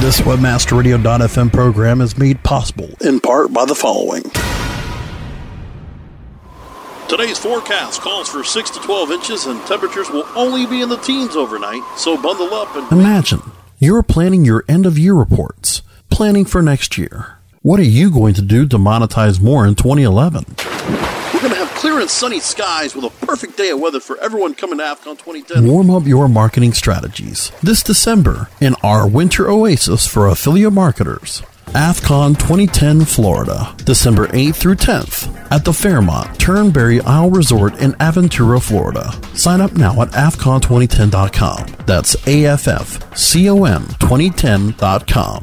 This WebmasterRadio.fm program is made possible in part by the following. Today's forecast calls for 6 to 12 inches and temperatures will only be in the teens overnight, so bundle up and. Imagine you're planning your end of year reports, planning for next year. What are you going to do to monetize more in 2011? We're going to have clear and sunny skies with a perfect day of weather for everyone coming to AFCON 2010. Warm up your marketing strategies this December in our winter oasis for affiliate marketers. AFCON 2010 Florida, December 8th through 10th at the Fairmont Turnberry Isle Resort in Aventura, Florida. Sign up now at AFCON2010.com. That's A-F-F-C-O-M 2010.com.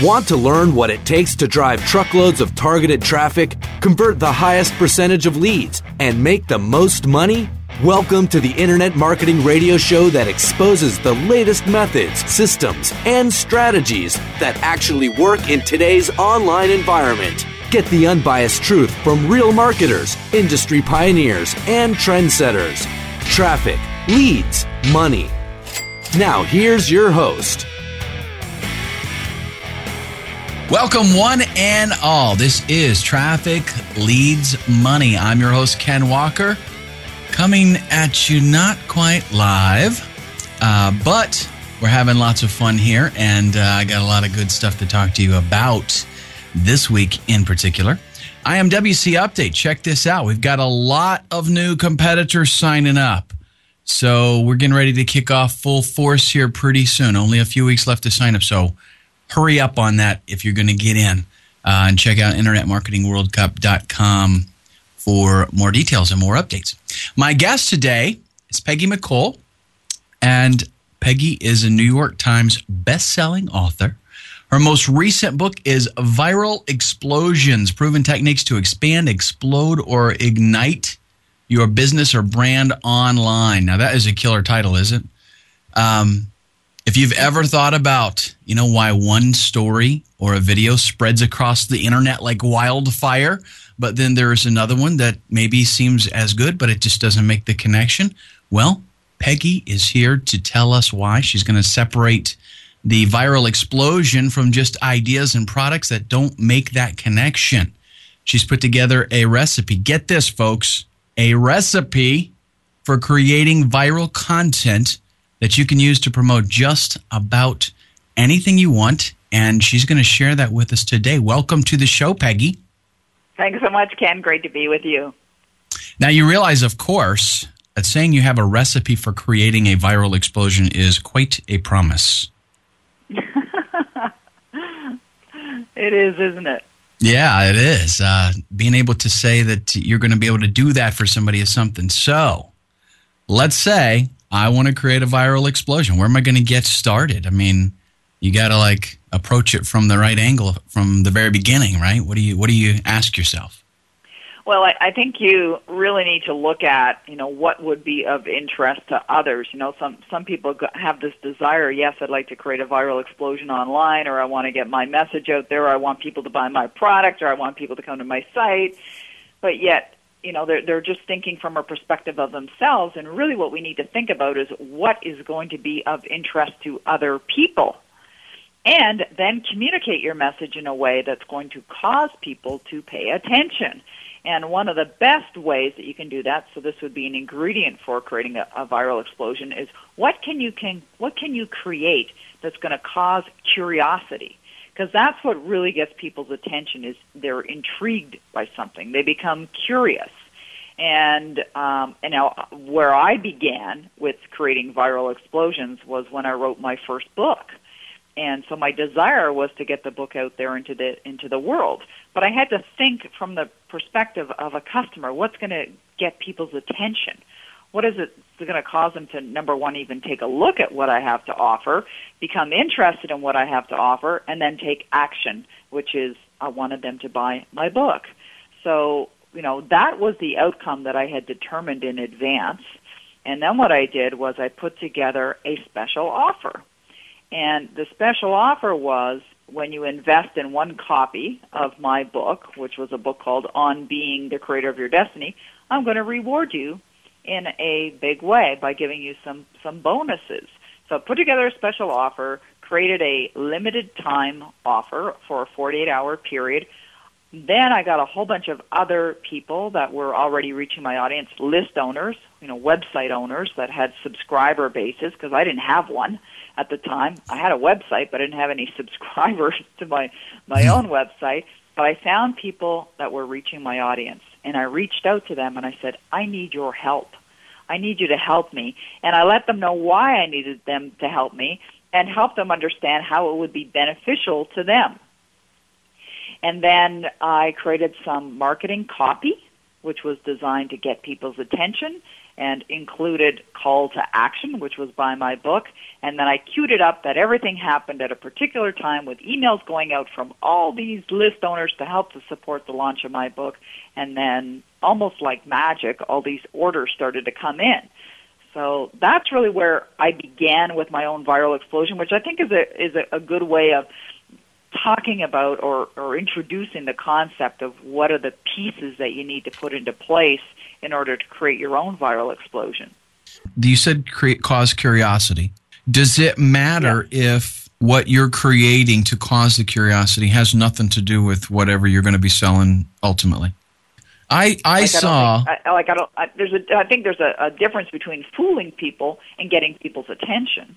Want to learn what it takes to drive truckloads of targeted traffic, convert the highest percentage of leads, and make the most money? Welcome to the Internet Marketing Radio Show that exposes the latest methods, systems, and strategies that actually work in today's online environment. Get the unbiased truth from real marketers, industry pioneers, and trendsetters. Traffic, leads, money. Now, here's your host. Welcome, one and all. This is Traffic Leads Money. I'm your host, Ken Walker, coming at you not quite live, uh, but we're having lots of fun here, and uh, I got a lot of good stuff to talk to you about this week in particular. IMWC update. Check this out. We've got a lot of new competitors signing up. So we're getting ready to kick off full force here pretty soon. Only a few weeks left to sign up. So hurry up on that if you're going to get in uh, and check out internetmarketingworldcup.com for more details and more updates. My guest today is Peggy McColl, and Peggy is a New York Times best-selling author. Her most recent book is Viral Explosions Proven Techniques to Expand, Explode, or Ignite Your Business or Brand Online. Now, that is a killer title, isn't it? Um, if you've ever thought about, you know, why one story or a video spreads across the internet like wildfire, but then there's another one that maybe seems as good, but it just doesn't make the connection, well, Peggy is here to tell us why. She's going to separate the viral explosion from just ideas and products that don't make that connection. She's put together a recipe. Get this, folks a recipe for creating viral content that you can use to promote just about anything you want. And she's going to share that with us today. Welcome to the show, Peggy. Thanks so much, Ken. Great to be with you. Now, you realize, of course, that saying you have a recipe for creating a viral explosion is quite a promise. it is, isn't it? Yeah, it is. Uh, being able to say that you're going to be able to do that for somebody is something. So, let's say I want to create a viral explosion. Where am I going to get started? I mean, you got to like approach it from the right angle from the very beginning, right? What do you What do you ask yourself? Well, I, I think you really need to look at, you know, what would be of interest to others. You know, some some people have this desire. Yes, I'd like to create a viral explosion online, or I want to get my message out there, or I want people to buy my product, or I want people to come to my site. But yet, you know, they're they're just thinking from a perspective of themselves. And really, what we need to think about is what is going to be of interest to other people and then communicate your message in a way that's going to cause people to pay attention. And one of the best ways that you can do that, so this would be an ingredient for creating a, a viral explosion, is what can you can what can you create that's going to cause curiosity? Because that's what really gets people's attention is they're intrigued by something. They become curious. And um, and now where I began with creating viral explosions was when I wrote my first book and so my desire was to get the book out there into the into the world but i had to think from the perspective of a customer what's going to get people's attention what is it going to cause them to number one even take a look at what I have to offer, become interested in what I have to offer, and then take action, which is I wanted them to buy my book. So you know that was the outcome that I had determined in advance. And then what I did was I put together a special offer. And the special offer was when you invest in one copy of my book, which was a book called On Being the Creator of Your Destiny, I'm going to reward you in a big way by giving you some some bonuses. So I put together a special offer, created a limited time offer for a 48 hour period. Then I got a whole bunch of other people that were already reaching my audience, list owners, you know, website owners that had subscriber bases because I didn't have one at the time. I had a website, but I didn't have any subscribers to my my hmm. own website. But I found people that were reaching my audience, and I reached out to them and I said, "I need your help. I need you to help me." And I let them know why I needed them to help me and help them understand how it would be beneficial to them. And then I created some marketing copy, which was designed to get people's attention and included call to action, which was buy my book. And then I queued it up that everything happened at a particular time with emails going out from all these list owners to help to support the launch of my book. And then almost like magic, all these orders started to come in. So that's really where I began with my own viral explosion, which I think is a is a, good way of talking about or, or introducing the concept of what are the pieces that you need to put into place in order to create your own viral explosion. You said create cause curiosity. Does it matter yeah. if what you're creating to cause the curiosity has nothing to do with whatever you're going to be selling ultimately? I I like saw I think, I, like I don't I, there's a I think there's a, a difference between fooling people and getting people's attention.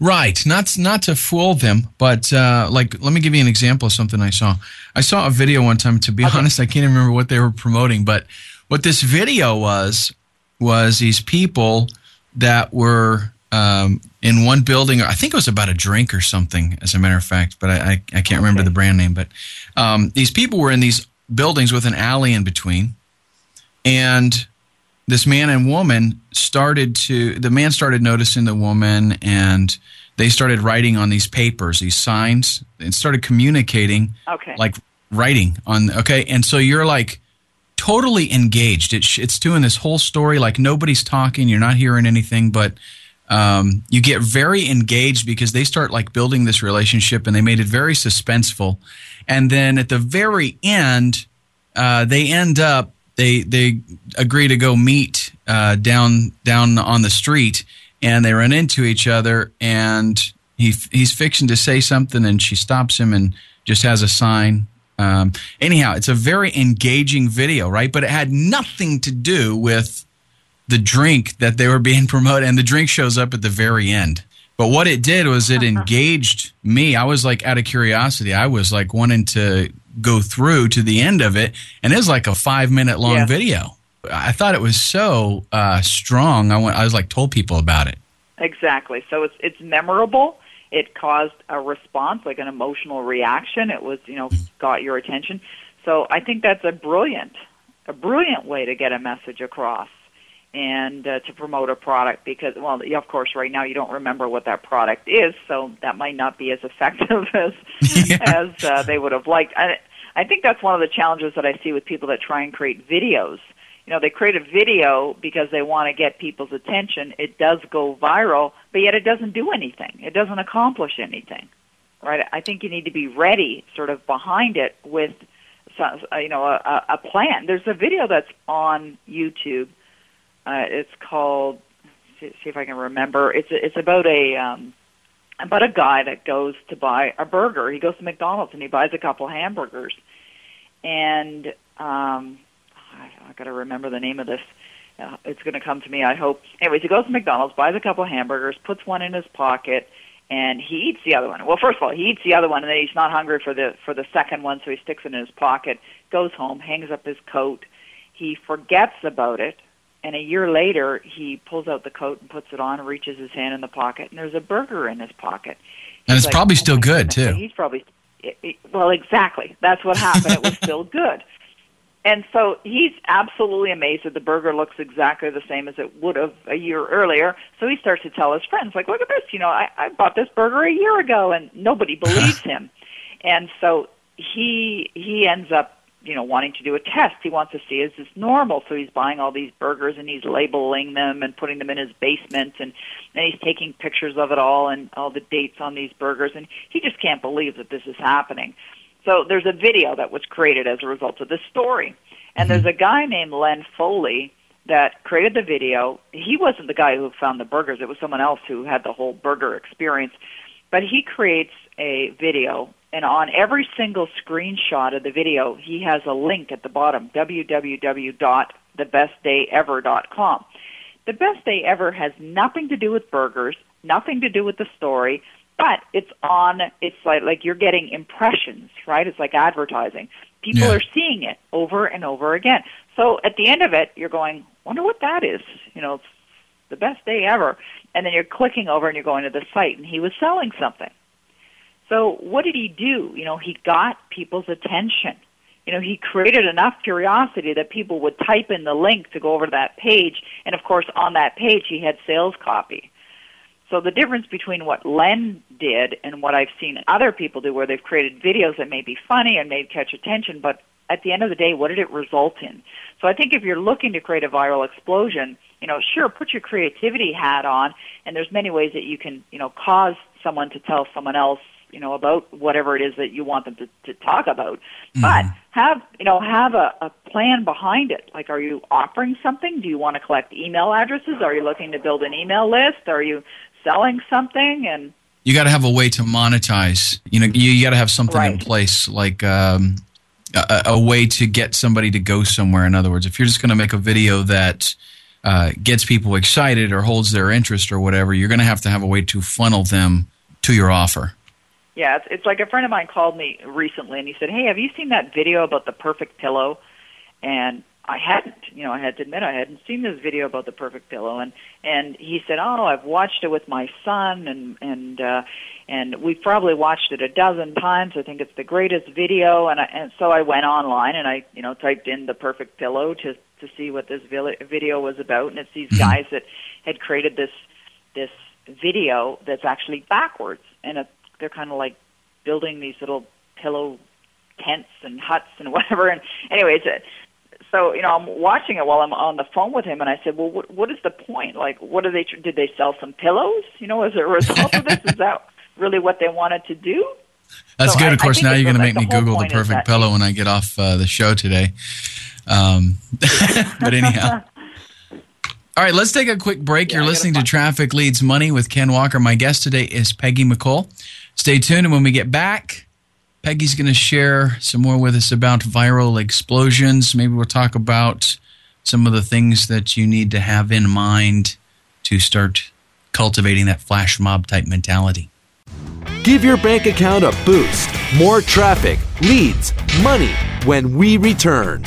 Right, not not to fool them, but uh, like let me give you an example of something I saw. I saw a video one time. To be okay. honest, I can't remember what they were promoting, but what this video was was these people that were um, in one building. I think it was about a drink or something, as a matter of fact, but I, I, I can't okay. remember the brand name. But um, these people were in these buildings with an alley in between, and this man and woman started to the man started noticing the woman and they started writing on these papers these signs and started communicating okay like writing on okay and so you're like totally engaged. It's it's doing this whole story like nobody's talking. You're not hearing anything but um, you get very engaged because they start like building this relationship and they made it very suspenseful. And then at the very end uh, they end up they they agree to go meet uh, down down on the street, and they run into each other, and he he's fixing to say something, and she stops him and just has a sign. Um, anyhow, it's a very engaging video, right? But it had nothing to do with the drink that they were being promoted, and the drink shows up at the very end. But what it did was it engaged me. I was like out of curiosity. I was like wanting to go through to the end of it, and it's like a five minute long yeah. video. I thought it was so uh, strong. I went. I was like told people about it. Exactly. So it's it's memorable. It caused a response, like an emotional reaction. It was you know got your attention. So I think that's a brilliant, a brilliant way to get a message across and uh, to promote a product because well of course right now you don't remember what that product is so that might not be as effective as yeah. as uh, they would have liked I, I think that's one of the challenges that I see with people that try and create videos you know they create a video because they want to get people's attention it does go viral but yet it doesn't do anything it doesn't accomplish anything right I think you need to be ready sort of behind it with uh, you know a, a plan there's a video that's on YouTube uh, it's called. See, see if I can remember. It's it's about a um, about a guy that goes to buy a burger. He goes to McDonald's and he buys a couple hamburgers, and um, I, I got to remember the name of this. Uh, it's going to come to me. I hope. Anyways, he goes to McDonald's, buys a couple hamburgers, puts one in his pocket, and he eats the other one. Well, first of all, he eats the other one, and then he's not hungry for the for the second one, so he sticks it in his pocket, goes home, hangs up his coat. He forgets about it and a year later, he pulls out the coat and puts it on, and reaches his hand in the pocket, and there's a burger in his pocket. He's and it's like, probably oh still good goodness. too. He's probably it, it, well, exactly. That's what happened. it was still good. and so he's absolutely amazed that the burger looks exactly the same as it would have a year earlier. So he starts to tell his friends, like, look at this, you know, I, I bought this burger a year ago, and nobody believes him. And so he he ends up you know wanting to do a test. He wants to see is this normal. So he's buying all these burgers and he's labeling them and putting them in his basement and and he's taking pictures of it all and all the dates on these burgers and he just can't believe that this is happening. So there's a video that was created as a result of this story. And there's a guy named Len Foley that created the video. He wasn't the guy who found the burgers. It was someone else who had the whole burger experience. But he creates a video and on every single screenshot of the video, he has a link at the bottom, www.thebestdayever.com. The Best Day Ever has nothing to do with burgers, nothing to do with the story, but it's on, it's like, like you're getting impressions, right? It's like advertising. People Yeah. are seeing it over and over again. So at the end of it, you're going, wonder what that is. You know, it's the best day ever. And then you're clicking over and you're going to the site, and he was selling something. So what did he do? You know, he got people's attention. You know, he created enough curiosity that people would type in the link to go over to that page, and of course, on that page, he had sales copy. So the difference between what Len did and what I've seen other people do, where they've created videos that may be funny and may catch attention, but at the end of the day, what did it result in? So I think if you're looking to create a viral explosion, you know, sure, put your creativity hat on, and there's many ways that you can, you know, cause someone to tell someone else, you know, about whatever it is that you want them to, to talk about. Mm-hmm. But have, you know, have a, a plan behind it. Like, are you offering something? Do you want to collect email addresses? Are you looking to build an email list? Are you selling something? And you got to have a way to monetize. You know, you, got to have something in place, like um, a, a way to get somebody to go somewhere. In other words, if you're just going to make a video that uh, gets people excited or holds their interest or whatever, you're going to have to have a way to funnel them to your offer. Yeah, it's, it's like a friend of mine called me recently and he said, "Hey, have you seen that video about the perfect pillow?" And I hadn't, you know, I had to admit I hadn't seen this video about the perfect pillow. And and he said, "Oh, I've watched it with my son, and and uh, and we've probably watched it a dozen times. I think it's the greatest video." And I, and so I went online and I, you know, typed in the perfect pillow to to see what this video was about, and it's these guys that had created this this video that's actually backwards, and it, they're kind of like building these little pillow tents and huts and whatever. And anyways, uh, so you know, I'm watching it while I'm on the phone with him, and I said, "Well, what, what is the point? Like, what are they? Did they sell some pillows? You know, as a result of this, is that really what they wanted to do?" That's So good. I- of course, now you're going to make me Google the perfect pillow when I get off uh, the show today. Um, but anyhow. All right, let's take a quick break. Yeah, You're listening to Traffic Leads Money with Ken Walker. My guest today is Peggy McColl. Stay tuned, and when we get back, Peggy's going to share some more with us about viral explosions. Maybe we'll talk about some of the things that you need to have in mind to start cultivating that flash mob type mentality. Give your bank account a boost. More traffic, leads, money when we return.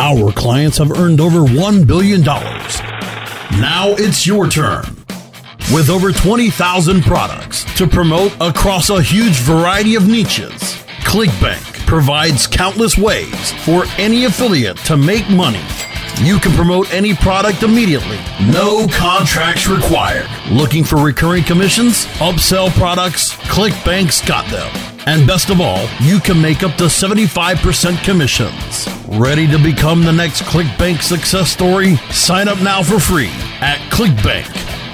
Our clients have earned over $1 billion. Now it's your turn. With over 20,000 products to promote across a huge variety of niches, ClickBank provides countless ways for any affiliate to make money. You can promote any product immediately. No contracts required. Looking for recurring commissions? Upsell products? ClickBank's got them. And best of all, you can make up to 75% commissions. Ready to become the next ClickBank success story? Sign up now for free at clickbank.com.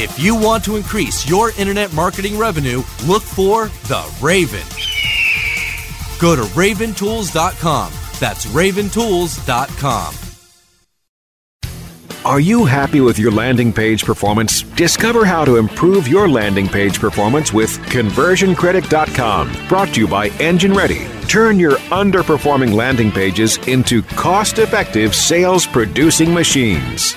If you want to increase your internet marketing revenue, look for the Raven. Go to raventools.com. That's raventools.com. Are you happy with your landing page performance? Discover how to improve your landing page performance with conversioncritic.com. Brought to you by Engine Ready. Turn your underperforming landing pages into cost effective sales producing machines.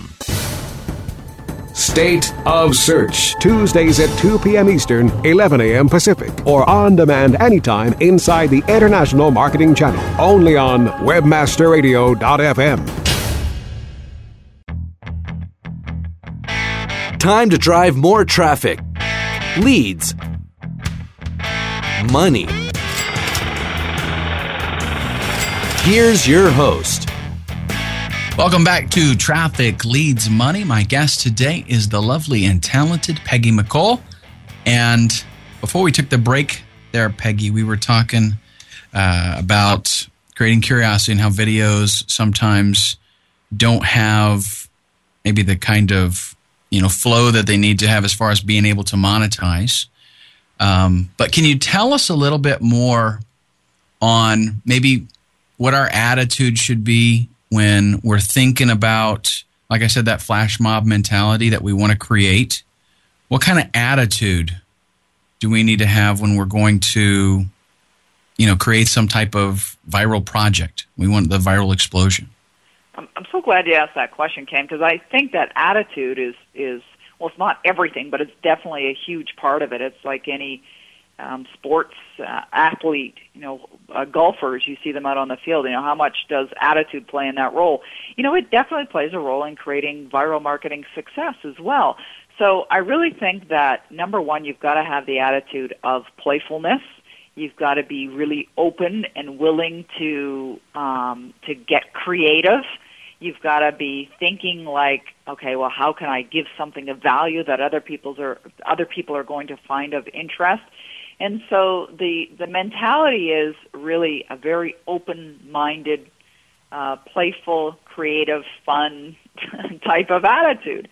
State of Search. Tuesdays at 2 p.m. Eastern, 11 a.m. Pacific, or on demand anytime inside the International Marketing Channel. Only on WebmasterRadio.fm. Time to drive more traffic, leads, money. Here's your host. Welcome back to Traffic Leads Money. My guest today is the lovely and talented Peggy McColl. And before we took the break there, Peggy, we were talking uh, about creating curiosity and how videos sometimes don't have maybe the kind of you know flow that they need to have as far as being able to monetize. Um, but can you tell us a little bit more on maybe what our attitude should be when we're thinking about, like I said, that flash mob mentality that we want to create? What kind of attitude do we need to have when we're going to, you know, create some type of viral project? We want the viral explosion. I'm, I'm so glad you asked that question, Ken, because I think that attitude is is well, it's not everything, but it's definitely a huge part of it. It's like any um, sports uh, athlete, you know, uh, golfers, you see them out on the field. You know, how much does attitude play in that role? You know, it definitely plays a role in creating viral marketing success as well. So I really think that number one, you've got to have the attitude of playfulness. You've got to be really open and willing to um, to get creative. You've got to be thinking like, okay, well, how can I give something of value that other people's are other people are going to find of interest? And so the the mentality is really a very open-minded, uh, playful, creative, fun type of attitude,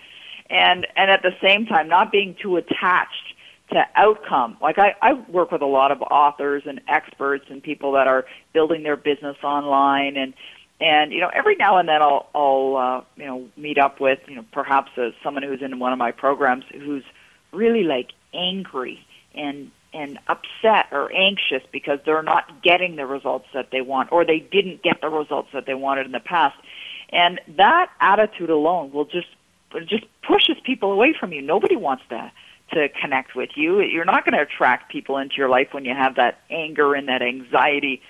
and and at the same time not being too attached to outcome. Like I, I work with a lot of authors and experts and people that are building their business online and and you know every now and then I'll I'll uh, you know meet up with you know perhaps uh, someone who's in one of my programs who's really like angry and and upset or anxious because they're not getting the results that they want or they didn't get the results that they wanted in the past. And that attitude alone will just just pushes people away from you. Nobody wants to to connect with you. You're not going to attract people into your life when you have that anger and that anxiety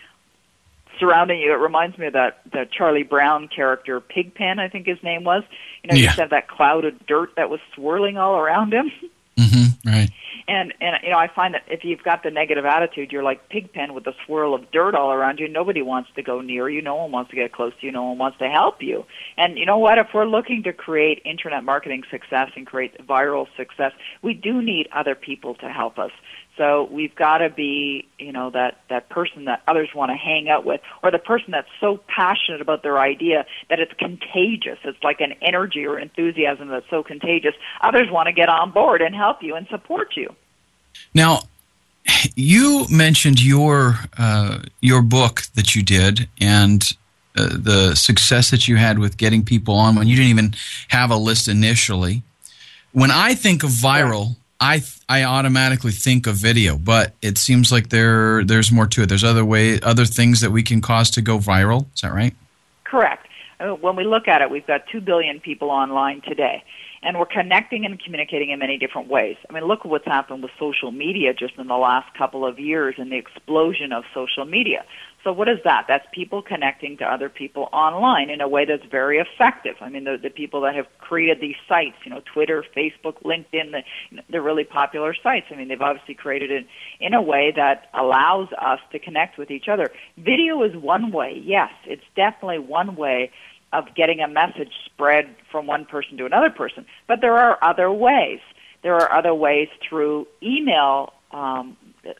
surrounding you. It reminds me of that the Charlie Brown character, Pigpen, I think his name was. You know, yeah. he used to have that cloud of dirt that was swirling all around him. Mm-hmm, right. And and you know, I find that if you've got the negative attitude, you're like Pigpen with a swirl of dirt all around you. Nobody wants to go near you. No one wants to get close to you. No one wants to help you. And you know what? If we're looking to create internet marketing success and create viral success, we do need other people to help us. So we've got to be, you know, that, that person that others want to hang out with, or the person that's so passionate about their idea that it's contagious. It's like an energy or enthusiasm that's so contagious. Others want to get on board and help you and support you. Now, you mentioned your uh, your book that you did and uh, the success that you had with getting people on when you didn't even have a list initially. When I think of viral, I I automatically think of video, but it seems like there there's more to it. There's other way, other things that we can cause to go viral. Is that right? Correct. Uh, when we look at it, we've got two billion people online today, and we're connecting and communicating in many different ways. I mean, look at what's happened with social media just in the last couple of years and the explosion of social media. So what is that? That's people connecting to other people online in a way that's very effective. I mean, the, the people that have created these sites, you know, Twitter, Facebook, LinkedIn, the, they're really popular sites. I mean, they've obviously created it in a way that allows us to connect with each other. Video is one way, yes, it's definitely one way of getting a message spread from one person to another person, but there are other ways. There are other ways through email um,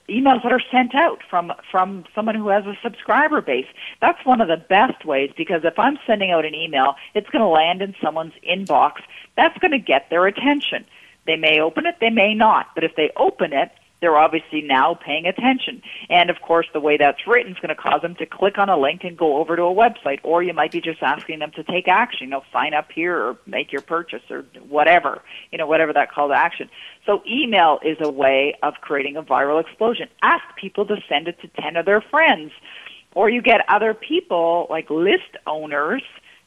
emails that are sent out from from someone who has a subscriber base. That's one of the best ways because if I'm sending out an email, it's going to land in someone's inbox. That's going to get their attention. They may open it, they may not, but if they open it, they're obviously now paying attention. And of course, the way that's written is going to cause them to click on a link and go over to a website, or you might be just asking them to take action, you know, sign up here or make your purchase or whatever, you know, whatever that call to action. So email is a way of creating a viral explosion. Ask people to send it to 10 of their friends. Or you get other people, like list owners,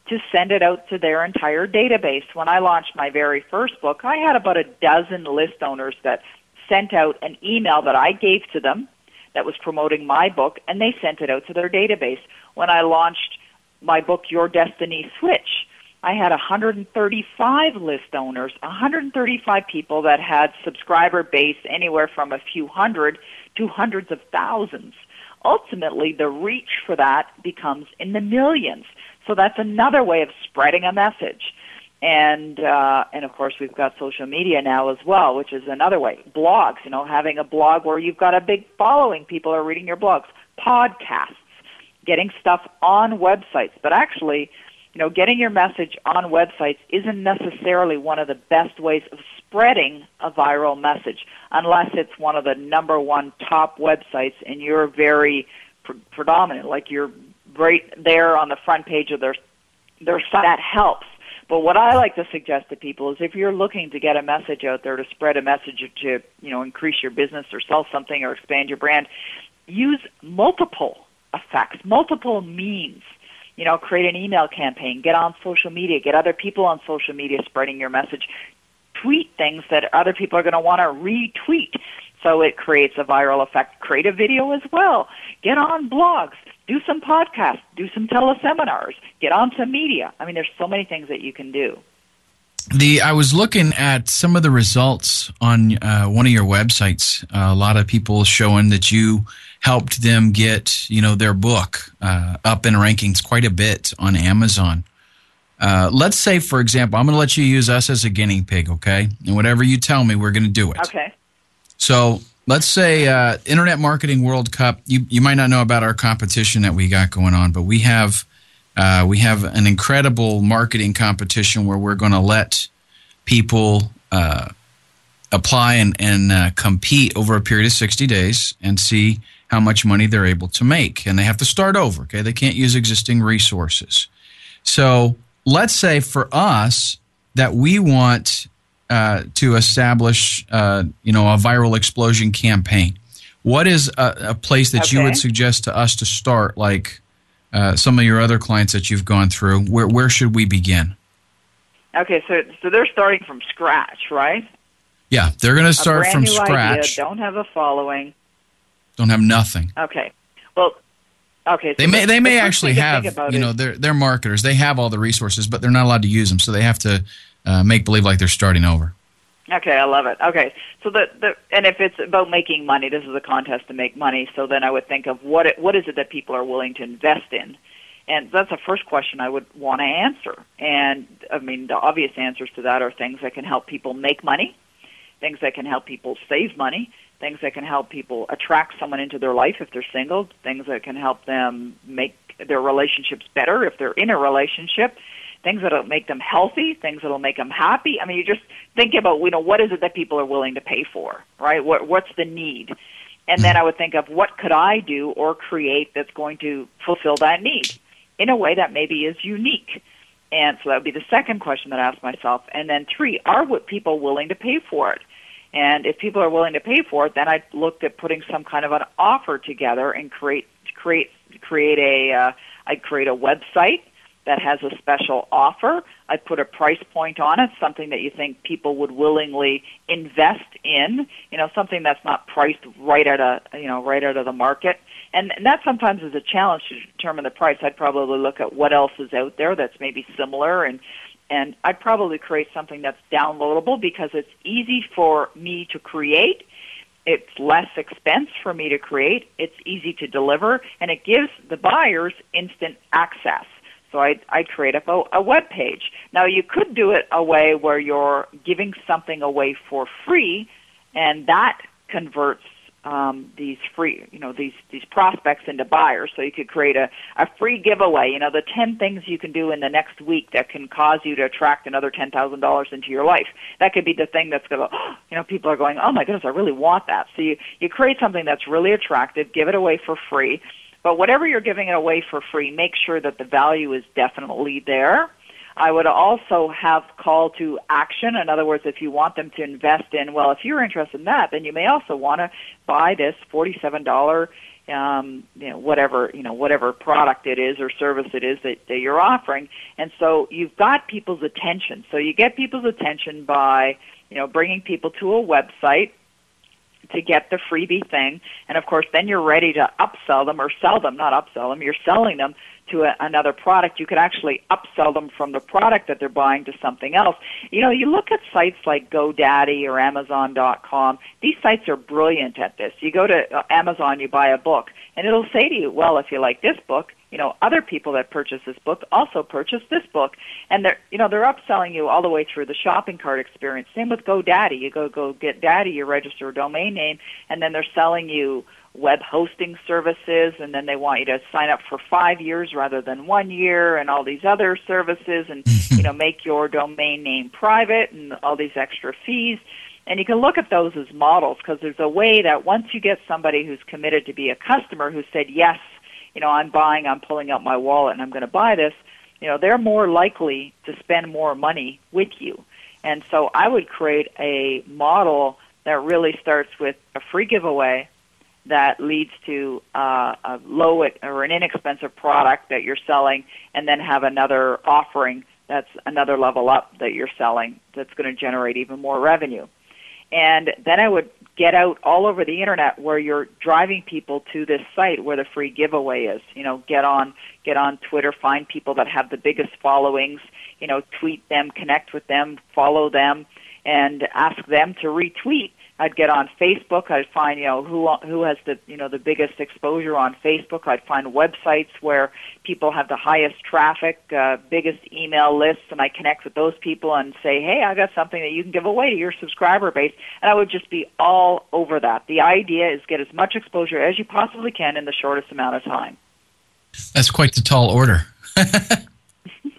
to send it out to their entire database. When I launched my very first book, I had about a dozen list owners that sent out an email that I gave to them that was promoting my book, and they sent it out to their database. When I launched my book, Your Destiny Switch, I had 135 list owners, 135 people that had subscriber base anywhere from a few hundred to hundreds of thousands. Ultimately, the reach for that becomes in the millions. So that's another way of spreading a message and uh, and of course we've got social media now as well, which is another way. Blogs, you know, having a blog where you've got a big following, people are reading your blogs. Podcasts, getting stuff on websites, but actually, you know, getting your message on websites isn't necessarily one of the best ways of spreading a viral message, unless it's one of the number one top websites and you're very pre- predominant, like you're right there on the front page of their their site. That helps but what I like to suggest to people is if you're looking to get a message out there to spread a message to, you know, increase your business or sell something or expand your brand, use multiple effects, multiple means. You know, create an email campaign, get on social media, get other people on social media spreading your message. Tweet things that other people are going to want to retweet. So it creates a viral effect. Create a video as well. Get on blogs do some podcasts, do some teleseminars, get on some media. I mean, there's so many things that you can do. The I was looking at some of the results on uh, one of your websites. Uh, a lot of people showing that you helped them get you know their book uh, up in rankings quite a bit on Amazon. Uh, let's say, for example, I'm going to let you use us as a guinea pig, okay? And whatever you tell me, we're going to do it. Okay. So let's say uh, Internet Marketing World Cup. You you might not know about our competition that we got going on, but we have uh, we have an incredible marketing competition where we're going to let people uh, apply and, and uh, compete over a period of 60 days and see how much money they're able to make. And they have to start over. Okay, they can't use existing resources. So let's say for us that we want uh, to establish, uh, you know, a viral explosion campaign. What is a, a place that okay. you would suggest to us to start? Like uh, some of your other clients that you've gone through, where where should we begin? Okay, so so they're starting from scratch, right? Yeah, they're going to start from scratch. Idea, don't have a following. Don't have nothing. Okay. Well, okay. So they may they may actually have you know they're they're marketers. They have all the resources, but they're not allowed to use them, so they have to uh, make believe like they're starting over. Okay, I love it. Okay, so the the and if it's about making money, this is a contest to make money. So then I would think of what it, what is it that people are willing to invest in, and that's the first question I would want to answer. And I mean, the obvious answers to that are things that can help people make money, things that can help people save money, things that can help people attract someone into their life if they're single, things that can help them make their relationships better if they're in a relationship things that'll make them healthy, things that'll make them happy. I mean, you just think about, you know, what is it that people are willing to pay for, right? What, what's the need? And then I would think of what could I do or create that's going to fulfill that need in a way that maybe is unique. And so that would be the second question that I ask myself. And then three, are what people willing to pay for it? And if people are willing to pay for it, then I looked at putting some kind of an offer together and create create create a uh, I'd create a website that has a special offer. I'd put a price point on it, something that you think people would willingly invest in, you know, something that's not priced right out of, you know, right out of the market. And, and that sometimes is a challenge to determine the price. I'd probably look at what else is out there that's maybe similar and and I'd probably create something that's downloadable because it's easy for me to create. It's less expense for me to create. It's easy to deliver and it gives the buyers instant access. So I'd, I'd create up a, a web page. Now you could do it a way where you're giving something away for free, and that converts um, these free, you know, these these prospects into buyers. So you could create a, a free giveaway. You know, the ten things you can do in the next week that can cause you to attract another ten thousand dollars into your life. That could be the thing that's going to, you know, people are going, oh my goodness, I really want that. So you you create something that's really attractive, give it away for free. But whatever you're giving it away for free, make sure that the value is definitely there I would also have call to action. In other words, if you want them to invest in, well, if you're interested in that, then you may also want to buy this forty-seven dollar, um, you know, whatever you know, whatever product it is or service it is that, that you're offering. And so you've got people's attention. So you get people's attention by you know bringing people to a website to get the freebie thing. And of course, then you're ready to upsell them or sell them, not upsell them, you're selling them to a, another product, you could actually upsell them from the product that they're buying to something else. You know, you look at sites like GoDaddy or Amazon.com. These sites are brilliant at this. You go to uh, Amazon, you buy a book, and it'll say to you, "Well, if you like this book, you know, other people that purchase this book also purchase this book, and they're, you know, they're upselling you all the way through the shopping cart experience. Same with GoDaddy. You go go get Daddy, you register a domain name, and then they're selling you web hosting services and then they want you to sign up for five years rather than one year and all these other services and you know make your domain name private and all these extra fees and you can look at those as models because there's a way that once you get somebody who's committed to be a customer who said yes you know i'm buying i'm pulling out my wallet and i'm going to buy this you know they're more likely to spend more money with you and so i would create a model that really starts with a free giveaway that leads to uh, a low or an inexpensive product that you're selling, and then have another offering that's another level up that you're selling that's going to generate even more revenue. And then I would get out all over the internet where you're driving people to this site where the free giveaway is. You know, get on get on Twitter, find people that have the biggest followings, you know, tweet them, connect with them, follow them, and ask them to retweet I'd get on Facebook. I'd find you know who who has the you know the biggest exposure on Facebook. I'd find websites where people have the highest traffic, uh, biggest email lists, and I connect with those people and say, hey, I got something that you can give away to your subscriber base. And I would just be all over that. The idea is get as much exposure as you possibly can in the shortest amount of time. That's quite the tall order.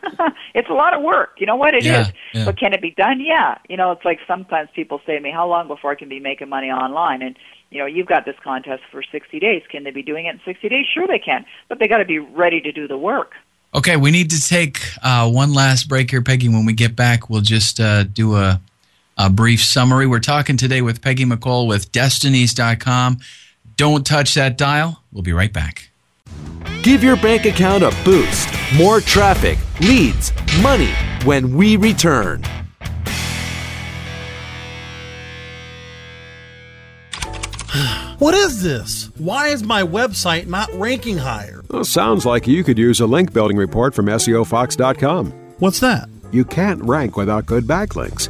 it's a lot of work. You know what it yeah, is, yeah. But can it be done? Yeah. You know, it's like sometimes people say to me, "How long before I can be making money online?" And you know, you've got this contest for 60 days. Can they be doing it in 60 days? Sure, they can, but they got to be ready to do the work. Okay, we need to take uh, one last break here, Peggy. When we get back, we'll just uh, do a, a brief summary. We're talking today with Peggy McColl with Destinies.com. Don't touch that dial. We'll be right back. Give your bank account a boost. More traffic, leads, money when we return. What is this? Why is my website not ranking higher? Well, sounds like you could use a link building report from SEOFox.com. What's that? You can't rank without good backlinks,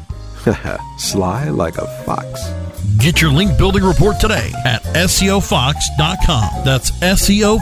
Sly like a fox. Get your link building report today at SEOFox.com. That's SEOFox.com.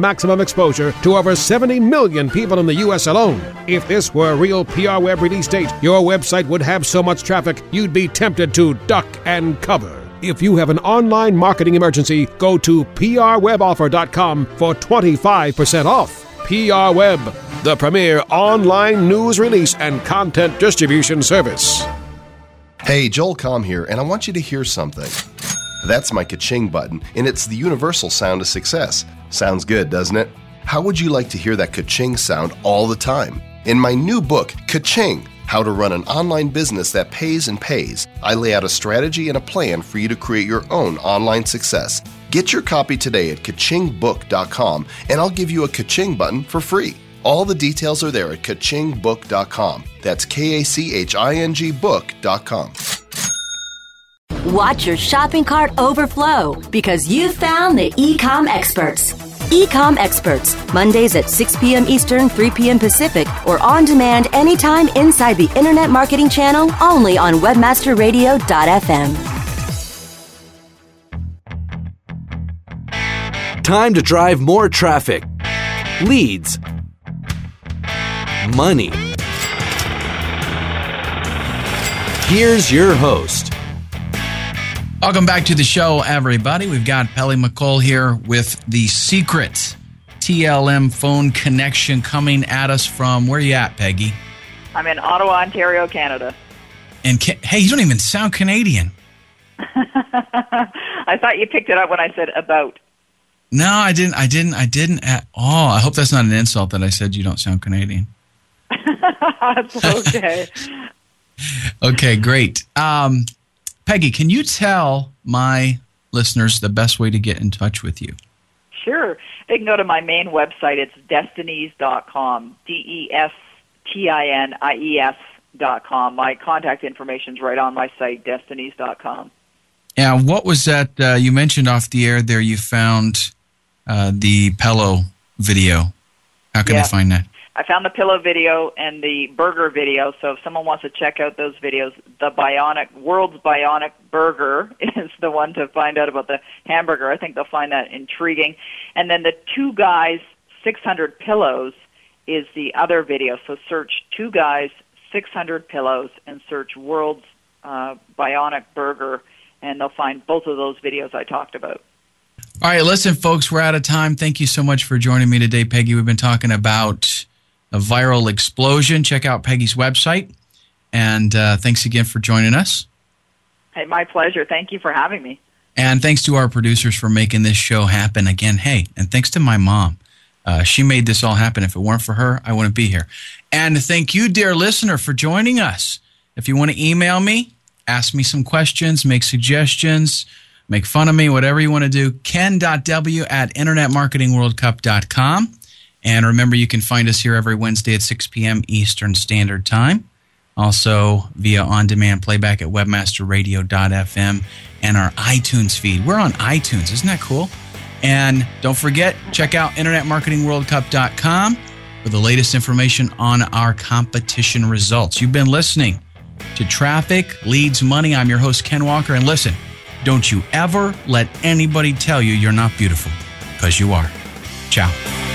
maximum exposure to over 70 million people in the U.S. alone. If this were a real PR Web release date, your website would have so much traffic you'd be tempted to duck and cover. If you have an online marketing emergency, go to prweboffer.com for 25% off. PR Web, the premier online news release and content distribution service. Hey, Joel Comm here, and I want you to hear something. That's my ka-ching button, and it's the universal sound of success. Sounds good, doesn't it? How would you like to hear that ka-ching sound all the time? In my new book, Ka-ching, How to Run an Online Business That Pays and Pays, I lay out a strategy and a plan for you to create your own online success. Get your copy today at kachingbook.com, and I'll give you a ka-ching button for free. All the details are there at kachingbook.com. That's K A C H I N G book.com. Watch your shopping cart overflow because you found the Ecom Experts. Ecom Experts, Mondays at 6 p.m. Eastern, 3 p.m. Pacific, or on demand anytime inside the Internet Marketing Channel only on WebmasterRadio.fm. Time to drive more traffic, leads, money. Here's your host. Welcome back to the show, everybody. We've got Peggy McColl here with the secret TLM phone connection coming at us from where you at, Peggy? I'm in Ottawa, Ontario, Canada. And ca- hey, you don't even sound Canadian. I thought you picked it up when I said about. No, I didn't. I didn't. I didn't at all. I hope that's not an insult that I said you don't sound Canadian. That's okay. Okay, great. Um, Peggy, can you tell my listeners the best way to get in touch with you? Sure. They can go to my main website. It's destinies.com. D E S T I N I E S dot com. My contact information is right on my site, destinies.com. Yeah, what was that uh, you mentioned off the air there? You found uh, the Pello video. How can Yeah. I find that? I found the pillow video and the burger video. So if someone wants to check out those videos, the Bionic World's Bionic Burger is the one to find out about the hamburger. I think they'll find that intriguing. And then the two guys 600 pillows is the other video. So search two guys 600 pillows and search World's uh, Bionic Burger, and they'll find both of those videos I talked about. All right, listen, folks, we're out of time. Thank you so much for joining me today, Peggy. We've been talking about a viral explosion. Check out Peggy's website. And uh, thanks again for joining us. Hey, my pleasure. Thank you for having me. And thanks to our producers for making this show happen again. Hey, and thanks to my mom. Uh, she made this all happen. If it weren't for her, I wouldn't be here. And thank you, dear listener, for joining us. If you want to email me, ask me some questions, make suggestions, make fun of me, whatever you want to do, ken.w at internetmarketingworldcup.com. And remember, you can find us here every Wednesday at 6 p.m. Eastern Standard Time. Also via on demand playback at webmasterradio.fm and our iTunes feed. We're on iTunes. Isn't that cool? And don't forget, check out internetmarketingworldcup.com for the latest information on our competition results. You've been listening to Traffic Leads Money. I'm your host, Ken Walker. And listen, don't you ever let anybody tell you you're not beautiful, because you are. Ciao.